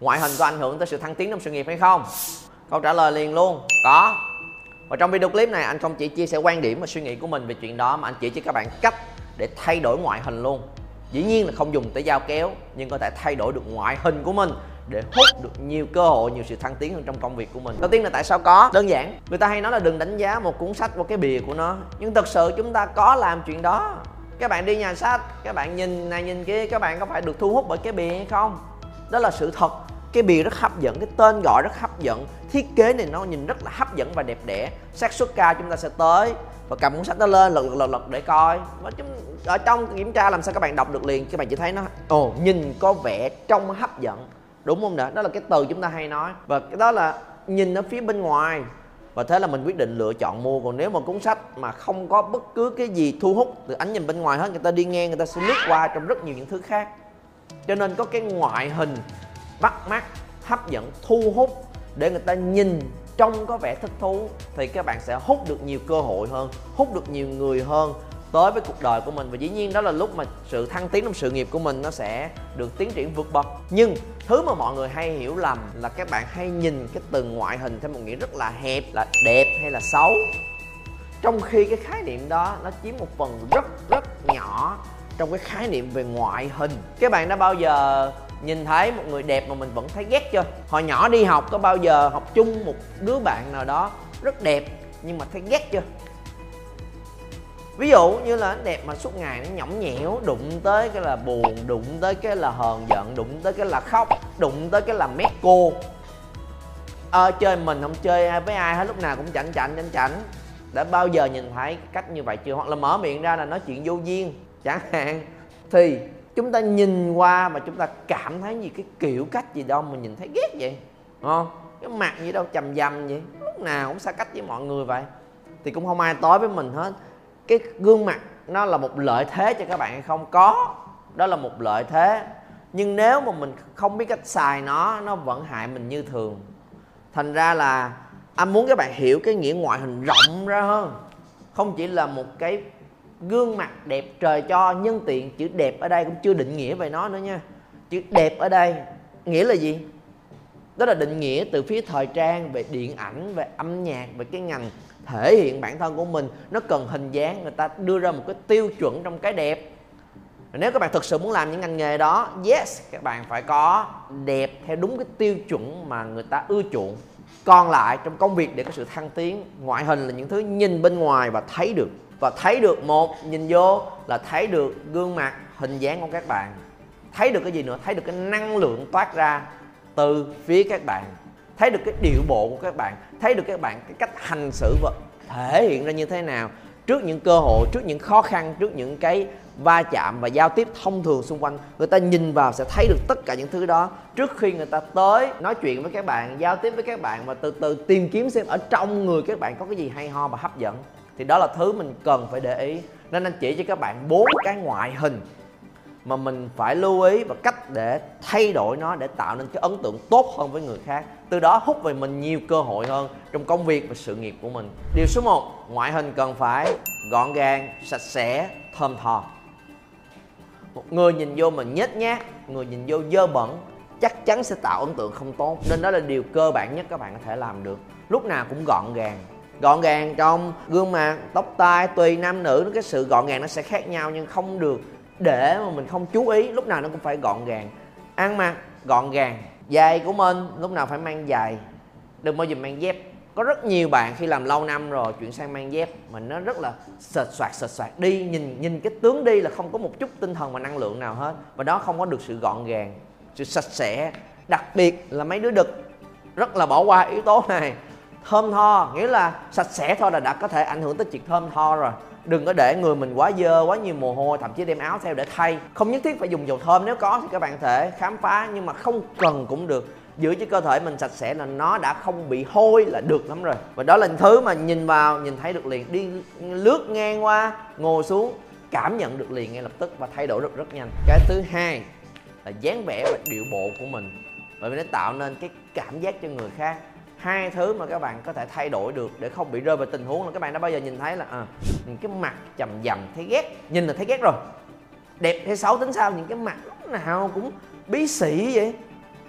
ngoại hình có ảnh hưởng tới sự thăng tiến trong sự nghiệp hay không? Câu trả lời liền luôn, có. Và trong video clip này, anh không chỉ chia sẻ quan điểm và suy nghĩ của mình về chuyện đó, mà anh chỉ cho các bạn cách để thay đổi ngoại hình luôn. Dĩ nhiên là không dùng tới dao kéo, nhưng có thể thay đổi được ngoại hình của mình để hút được nhiều cơ hội, nhiều sự thăng tiến hơn trong công việc của mình. Đầu tiên là tại sao có? Đơn giản, người ta hay nói là đừng đánh giá một cuốn sách qua cái bìa của nó. Nhưng thực sự chúng ta có làm chuyện đó. Các bạn đi nhà sách, các bạn nhìn này, nhìn kia, các bạn có phải được thu hút bởi cái bìa hay không? Đó là sự thật cái bìa rất hấp dẫn, cái tên gọi rất hấp dẫn. Thiết kế này nó nhìn rất là hấp dẫn và đẹp đẽ. Xác suất cao chúng ta sẽ tới và cầm cuốn sách nó lên, lật lật lật lật để coi. Và chúng, ở trong kiểm tra làm sao các bạn đọc được liền, các bạn chỉ thấy nó, ồ, nhìn có vẻ trông hấp dẫn. Đúng không nè? Đó là cái từ chúng ta hay nói. Và cái đó là nhìn ở phía bên ngoài. Và thế là mình quyết định lựa chọn mua. Còn nếu mà cuốn sách mà không có bất cứ cái gì thu hút từ ánh nhìn bên ngoài hết, người ta đi ngang, người ta sẽ lướt qua trong rất nhiều những thứ khác. Cho nên có cái ngoại hình bắt mắt, hấp dẫn, thu hút để người ta nhìn trông có vẻ thích thú, thì các bạn sẽ hút được nhiều cơ hội hơn, hút được nhiều người hơn tới với cuộc đời của mình. Và dĩ nhiên đó là lúc mà sự thăng tiến trong sự nghiệp của mình nó sẽ được tiến triển vượt bậc. Nhưng thứ mà mọi người hay hiểu lầm là các bạn hay nhìn cái từ ngoại hình theo một nghĩa rất là hẹp, là đẹp hay là xấu. Trong khi cái khái niệm đó nó chiếm một phần rất rất nhỏ trong cái khái niệm về ngoại hình. Các bạn đã bao giờ nhìn thấy một người đẹp mà mình vẫn thấy ghét chưa? Hồi nhỏ đi học có bao giờ học chung một đứa bạn nào đó rất đẹp nhưng mà thấy ghét chưa? Ví dụ như là đẹp mà suốt ngày nó nhõng nhẽo, đụng tới cái là buồn, đụng tới cái là hờn giận, đụng tới cái là khóc, đụng tới cái là mét cô. Ờ chơi mình không chơi với ai hết, lúc nào cũng chảnh chảnh chảnh chảnh. Đã bao giờ nhìn thấy cách như vậy chưa? Hoặc là mở miệng ra là nói chuyện vô duyên, chẳng hạn. Thì chúng ta nhìn qua mà chúng ta cảm thấy gì cái kiểu cách gì đâu mà nhìn thấy ghét vậy, Đúng không? Cái mặt gì đâu chầm dầm vậy, lúc nào cũng xa cách với mọi người vậy. Thì cũng không ai tối với mình hết. Cái gương mặt nó là một lợi thế cho các bạn hay không? Có, đó là một lợi thế. Nhưng nếu mà mình không biết cách xài nó nó vẫn hại mình như thường. Thành ra là anh muốn các bạn hiểu cái nghĩa ngoại hình rộng ra hơn. Không chỉ là một cái gương mặt đẹp trời cho nhân tiện, chữ đẹp ở đây cũng chưa định nghĩa về nó nữa nha. Chữ đẹp ở đây nghĩa là gì? Đó là định nghĩa từ phía thời trang về điện ảnh, về âm nhạc, về cái ngành thể hiện bản thân của mình. Nó cần hình dáng, người ta đưa ra một cái tiêu chuẩn trong cái đẹp. Nếu các bạn thực sự muốn làm những ngành nghề đó, yes, các bạn phải có đẹp theo đúng cái tiêu chuẩn mà người ta ưa chuộng. Còn lại trong công việc để có sự thăng tiến, ngoại hình là những thứ nhìn bên ngoài và thấy được và thấy được một, nhìn vô là thấy được gương mặt, hình dáng của các bạn. Thấy được cái gì nữa? Thấy được cái năng lượng toát ra từ phía các bạn. Thấy được cái điệu bộ của các bạn. Thấy được các bạn cái cách hành xử và thể hiện ra như thế nào. Trước những cơ hội, trước những khó khăn, trước những cái va chạm và giao tiếp thông thường xung quanh, người ta nhìn vào sẽ thấy được tất cả những thứ đó. Trước khi người ta tới nói chuyện với các bạn, giao tiếp với các bạn và từ từ tìm kiếm xem ở trong người các bạn có cái gì hay ho và hấp dẫn thì đó là thứ mình cần phải để ý. Nên anh chỉ cho các bạn bốn cái ngoại hình mà mình phải lưu ý và cách để thay đổi nó để tạo nên cái ấn tượng tốt hơn với người khác. Từ đó hút về mình nhiều cơ hội hơn trong công việc và sự nghiệp của mình. Điều số 1 ngoại hình cần phải gọn gàng, sạch sẽ, thơm tho. Một người nhìn vô mình nhếch nhác, người nhìn vô dơ bẩn, chắc chắn sẽ tạo ấn tượng không tốt. Nên đó là điều cơ bản nhất các bạn có thể làm được. Lúc nào cũng gọn gàng gọn gàng trong gương mặt, tóc tai, tùy nam nữ cái sự gọn gàng nó sẽ khác nhau nhưng không được để mà mình không chú ý, lúc nào nó cũng phải gọn gàng. Ăn mặc gọn gàng giày của mình lúc nào phải mang giày đừng bao giờ mang dép. Có rất nhiều bạn khi làm lâu năm rồi chuyển sang mang dép mình nó rất là sệt soạt sệt soạt. Đi, nhìn nhìn cái tướng đi là không có một chút tinh thần và năng lượng nào hết. Và đó không có được sự gọn gàng, sự sạch sẽ. Đặc biệt là mấy đứa đực, rất là bỏ qua yếu tố này thơm tho, nghĩa là sạch sẽ thôi là đã có thể ảnh hưởng tới chuyện thơm tho rồi. Đừng có để người mình quá dơ, quá nhiều mồ hôi, thậm chí đem áo theo để thay. Không nhất thiết phải dùng dầu thơm, nếu có thì các bạn có thể khám phá, nhưng mà không cần cũng được. Giữ cho cơ thể mình sạch sẽ là nó đã không bị hôi là được lắm rồi. Và đó là những thứ mà nhìn vào, nhìn thấy được liền. Đi lướt ngang qua, ngồi xuống, cảm nhận được liền ngay lập tức và thay đổi được rất nhanh. Cái thứ hai là dáng vẻ và điệu bộ của mình. Bởi vì nó tạo nên cái cảm giác cho người khác hai thứ mà các bạn có thể thay đổi được để không bị rơi vào tình huống là các bạn đã bao giờ nhìn thấy là à, những cái mặt chầm dầm thấy ghét nhìn là thấy ghét rồi. Đẹp hay xấu tính sao những cái mặt lúc nào cũng bí sĩ vậy.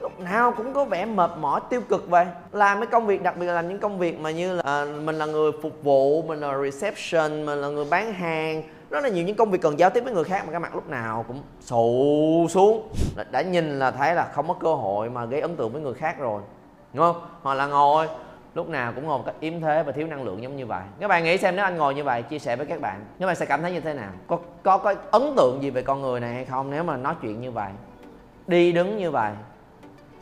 Lúc nào cũng có vẻ mệt mỏi tiêu cực vậy. Làm cái công việc đặc biệt là làm những công việc mà như là à, mình là người phục vụ mình là reception mình là người bán hàng. Rất là nhiều những công việc cần giao tiếp với người khác mà cái mặt lúc nào cũng sụ xuống. Đã nhìn là thấy là không có cơ hội mà gây ấn tượng với người khác rồi đúng không? Hoặc là ngồi. Lúc nào cũng ngồi một cách yếm thế và thiếu năng lượng giống như vậy. Các bạn nghĩ xem nếu anh ngồi như vậy, chia sẻ với các bạn các bạn sẽ cảm thấy như thế nào? Có có có ấn tượng gì về con người này hay không nếu mà nói chuyện như vậy? Đi đứng như vậy.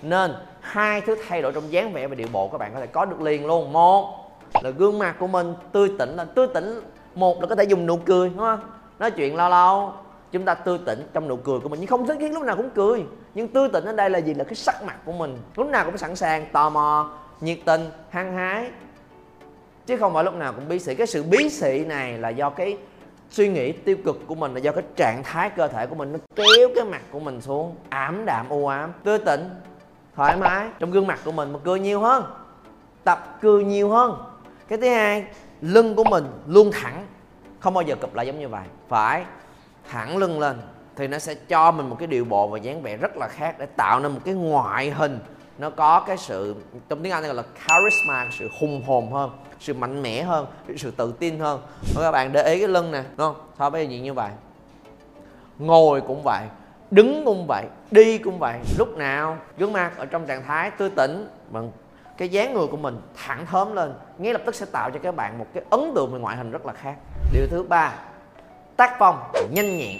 Nên hai thứ thay đổi trong dáng vẻ và điệu bộ các bạn có thể có được liền luôn. Một là gương mặt của mình tươi tỉnh là tươi tỉnh, một là có thể dùng nụ cười, đúng không? Nói chuyện lâu lâu chúng ta tươi tỉnh trong nụ cười của mình. Nhưng không thích khiến lúc nào cũng cười. Nhưng tươi tỉnh ở đây là gì? Là cái sắc mặt của mình. Lúc nào cũng sẵn sàng, tò mò, nhiệt tình, hăng hái. Chứ không phải lúc nào cũng bí sĩ. Cái sự bí sĩ này là do cái suy nghĩ tiêu cực của mình, là do cái trạng thái cơ thể của mình nó kéo cái mặt của mình xuống. Ảm đạm, u ám. Tươi tỉnh, thoải mái. Trong gương mặt của mình mà cười nhiều hơn. Tập cười nhiều hơn. Cái thứ hai, lưng của mình luôn thẳng. Không bao giờ cụp lại giống như vậy. Phải thẳng lưng lên, thì nó sẽ cho mình một cái điệu bộ và dáng vẻ rất là khác để tạo nên một cái ngoại hình. Nó có cái sự, trong tiếng Anh gọi là charisma, sự hùng hồn hơn, sự mạnh mẽ hơn, sự tự tin hơn. Và các bạn để ý cái lưng nè, đúng không? So bây giờ như vậy. Ngồi cũng vậy, đứng cũng vậy, đi cũng vậy. Lúc nào, gương mặt ở trong trạng thái tươi tỉnh bằng cái dáng người của mình thẳng thớm lên, ngay lập tức sẽ tạo cho các bạn một cái ấn tượng về ngoại hình rất là khác. Điều thứ ba tác phong, nhanh nhẹn.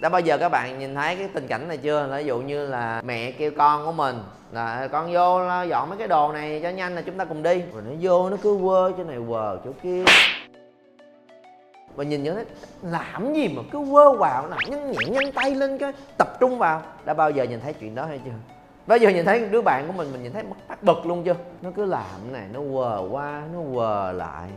Đã bao giờ các bạn nhìn thấy cái tình cảnh này chưa? Ví dụ như là mẹ kêu con của mình là con vô dọn mấy cái đồ này cho nhanh là chúng ta cùng đi. Rồi nó vô, nó cứ quơ chỗ này quờ chỗ kia. Và nhìn như làm gì mà cứ quơ vào làm nhanh nhẹn, nhanh tay lên cái, tập trung vào. Đã bao giờ nhìn thấy chuyện đó hay chưa? Bao giờ nhìn thấy đứa bạn của mình mình nhìn thấy bắt bực luôn chưa? Nó cứ làm này, nó quờ qua, nó quờ lại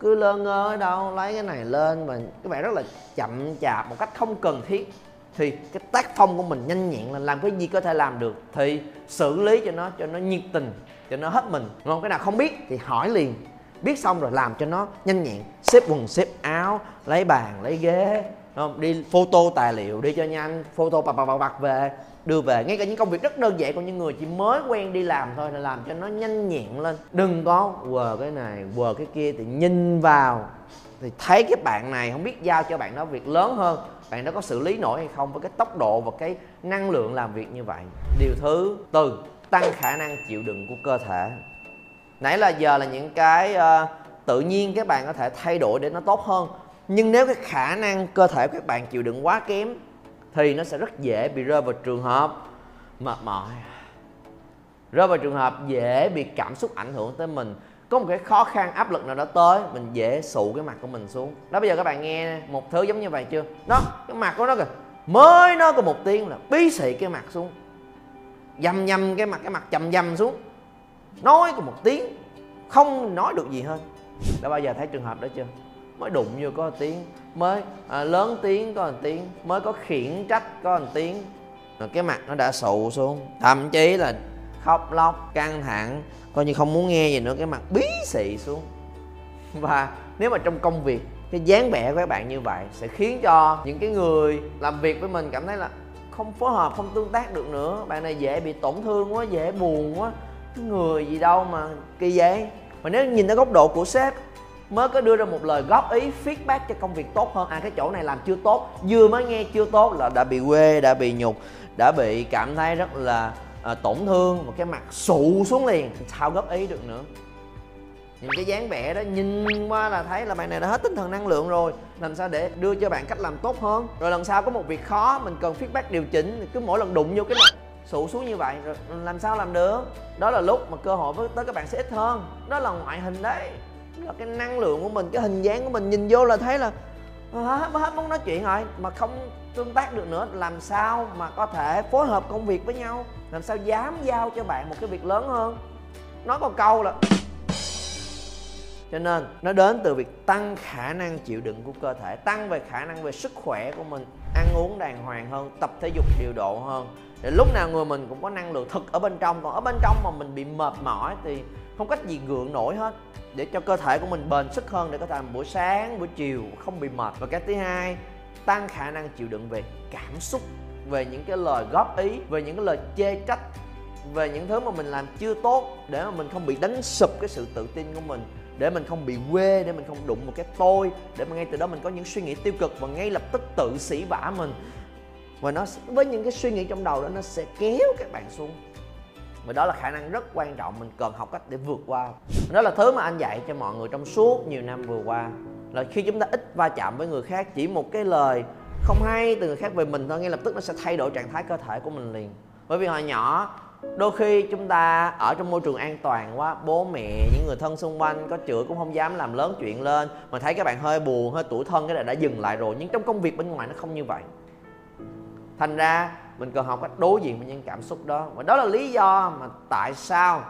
cứ lơ ngơ ở đâu, lấy cái này lên mà các bạn rất là chậm chạp, một cách không cần thiết. Thì cái tác phong của mình nhanh nhẹn là làm cái gì có thể làm được, thì xử lý cho nó cho nó nhiệt tình, cho nó hết mình. Đúng không? Cái nào không biết thì hỏi liền. Biết xong rồi làm cho nó nhanh nhẹn. Xếp quần, xếp áo, lấy bàn, lấy ghế không? đi photo tài liệu đi cho nhanh photo bạc bạc bạc về đưa về. Ngay cả những công việc rất đơn giản của những người chỉ mới quen đi làm thôi là làm cho nó nhanh nhẹn lên. Đừng có quờ cái này quờ cái kia thì nhìn vào thì thấy cái bạn này không biết giao cho bạn đó việc lớn hơn bạn đó có xử lý nổi hay không với cái tốc độ và cái năng lượng làm việc như vậy. Điều thứ tư tăng khả năng chịu đựng của cơ thể. Nãy là giờ là những cái uh, tự nhiên các bạn có thể thay đổi để nó tốt hơn nhưng nếu cái khả năng cơ thể của các bạn chịu đựng quá kém, thì nó sẽ rất dễ bị rơi vào trường hợp mệt mỏi. Rơi vào trường hợp dễ bị cảm xúc ảnh hưởng tới mình. Có một cái khó khăn, áp lực nào đó tới, mình dễ sụ cái mặt của mình xuống. Đó, bây giờ các bạn nghe một thứ giống như vậy chưa? Đó, cái mặt của nó kìa. Mới nó có một tiếng là bí xị cái mặt xuống. Dầm dầm cái mặt cái mặt chầm dầm xuống. Nói có một tiếng, không nói được gì hơn đã bao giờ thấy trường hợp đó chưa? Mới đụng vô có một tiếng mới à, lớn tiếng có một tiếng mới có khiển trách có một tiếng. Rồi cái mặt nó đã sụ xuống thậm chí là khóc lóc căng thẳng coi như không muốn nghe gì nữa cái mặt bí xị xuống. Và nếu mà trong công việc cái dáng vẻ của các bạn như vậy sẽ khiến cho những cái người làm việc với mình cảm thấy là không phối hợp không tương tác được nữa. Bạn này dễ bị tổn thương quá dễ buồn quá cái người gì đâu mà kỳ vậy. Mà nếu nhìn ở góc độ của sếp mới có đưa ra một lời góp ý feedback cho công việc tốt hơn. À cái chỗ này làm chưa tốt vừa mới nghe chưa tốt là đã bị quê đã bị nhục đã bị cảm thấy rất là à, tổn thương một cái mặt sụ xuống liền. Sao góp ý được nữa? Những cái dáng vẻ đó nhìn qua là thấy là bạn này đã hết tinh thần năng lượng rồi. Làm sao để đưa cho bạn cách làm tốt hơn? Rồi lần sau có một việc khó mình cần feedback điều chỉnh cứ mỗi lần đụng vô cái mặt sụ xuống như vậy rồi làm sao làm được? Đó là lúc mà cơ hội với tới các bạn sẽ ít hơn. Đó là ngoại hình đấy là cái năng lượng của mình, cái hình dáng của mình nhìn vô là thấy là ờ, hết hết muốn nói chuyện rồi. Mà không tương tác được nữa, làm sao mà có thể phối hợp công việc với nhau? Làm sao dám giao cho bạn một cái việc lớn hơn? Nói có câu là cho nên, nó đến từ việc tăng khả năng chịu đựng của cơ thể, tăng về khả năng về sức khỏe của mình, ăn uống đàng hoàng hơn, tập thể dục điều độ hơn. Để lúc nào người mình cũng có năng lượng thực ở bên trong, còn ở bên trong mà mình bị mệt mỏi thì không cách gì gượng nổi hết, để cho cơ thể của mình bền sức hơn để có thể làm buổi sáng, buổi chiều không bị mệt. Và cái thứ hai, tăng khả năng chịu đựng về cảm xúc, về những cái lời góp ý, về những cái lời chê trách, về những thứ mà mình làm chưa tốt để mà mình không bị đánh sụp cái sự tự tin của mình, để mình không bị quê, để mình không đụng một cái tôi, để mà ngay từ đó mình có những suy nghĩ tiêu cực và ngay lập tức tự sỉ vả mình. Và nó với những cái suy nghĩ trong đầu đó, nó sẽ kéo các bạn xuống và đó là khả năng rất quan trọng mình cần học cách để vượt qua. Đó là thứ mà anh dạy cho mọi người trong suốt nhiều năm vừa qua. Là khi chúng ta ít va chạm với người khác, chỉ một cái lời không hay từ người khác về mình thôi, ngay lập tức nó sẽ thay đổi trạng thái cơ thể của mình liền. Bởi vì hồi nhỏ, đôi khi chúng ta ở trong môi trường an toàn quá, bố mẹ, những người thân xung quanh, có chửi cũng không dám làm lớn chuyện lên, mà thấy các bạn hơi buồn, hơi tủi thân, cái này đã dừng lại rồi. Nhưng trong công việc bên ngoài nó không như vậy. Thành ra mình cần học cách đối diện với những cảm xúc đó. Và đó là lý do mà tại sao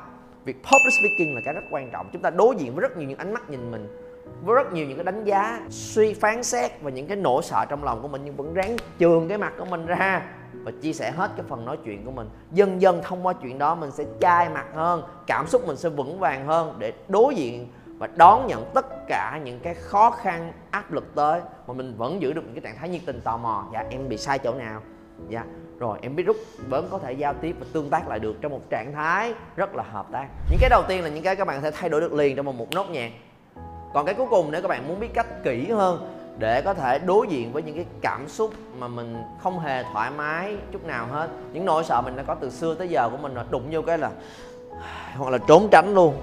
việc public speaking là cái rất quan trọng. Chúng ta đối diện với rất nhiều những ánh mắt nhìn mình, với rất nhiều những cái đánh giá, suy phán xét và những cái nỗi sợ trong lòng của mình, nhưng vẫn ráng trường cái mặt của mình ra và chia sẻ hết cái phần nói chuyện của mình. Dần dần thông qua chuyện đó, mình sẽ chai mặt hơn, cảm xúc mình sẽ vững vàng hơn để đối diện và đón nhận tất cả những cái khó khăn, áp lực tới. Mà mình vẫn giữ được những cái trạng thái nhiệt tình tò mò. Dạ em bị sai chỗ nào? Dạ. Rồi, em biết rút vẫn có thể giao tiếp và tương tác lại được trong một trạng thái rất là hợp tác. Những cái đầu tiên là những cái các bạn có thể thay đổi được liền trong một nốt nhạc. Còn cái cuối cùng, nếu các bạn muốn biết cách kỹ hơn để có thể đối diện với những cái cảm xúc mà mình không hề thoải mái chút nào hết. Những nỗi sợ mình đã có từ xưa tới giờ của mình là đụng vô cái là, hoặc là trốn tránh luôn.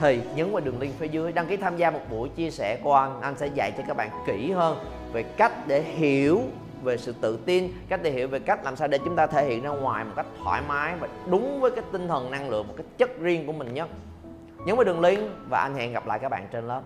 Thì nhấn vào đường link phía dưới, đăng ký tham gia một buổi chia sẻ của anh. Anh sẽ dạy cho các bạn kỹ hơn về cách để hiểu về sự tự tin, cách thể hiện về cách làm sao để chúng ta thể hiện ra ngoài một cách thoải mái và đúng với cái tinh thần năng lượng, một cái chất riêng của mình nhất nhấn vào đường link và anh hẹn gặp lại các bạn trên lớp.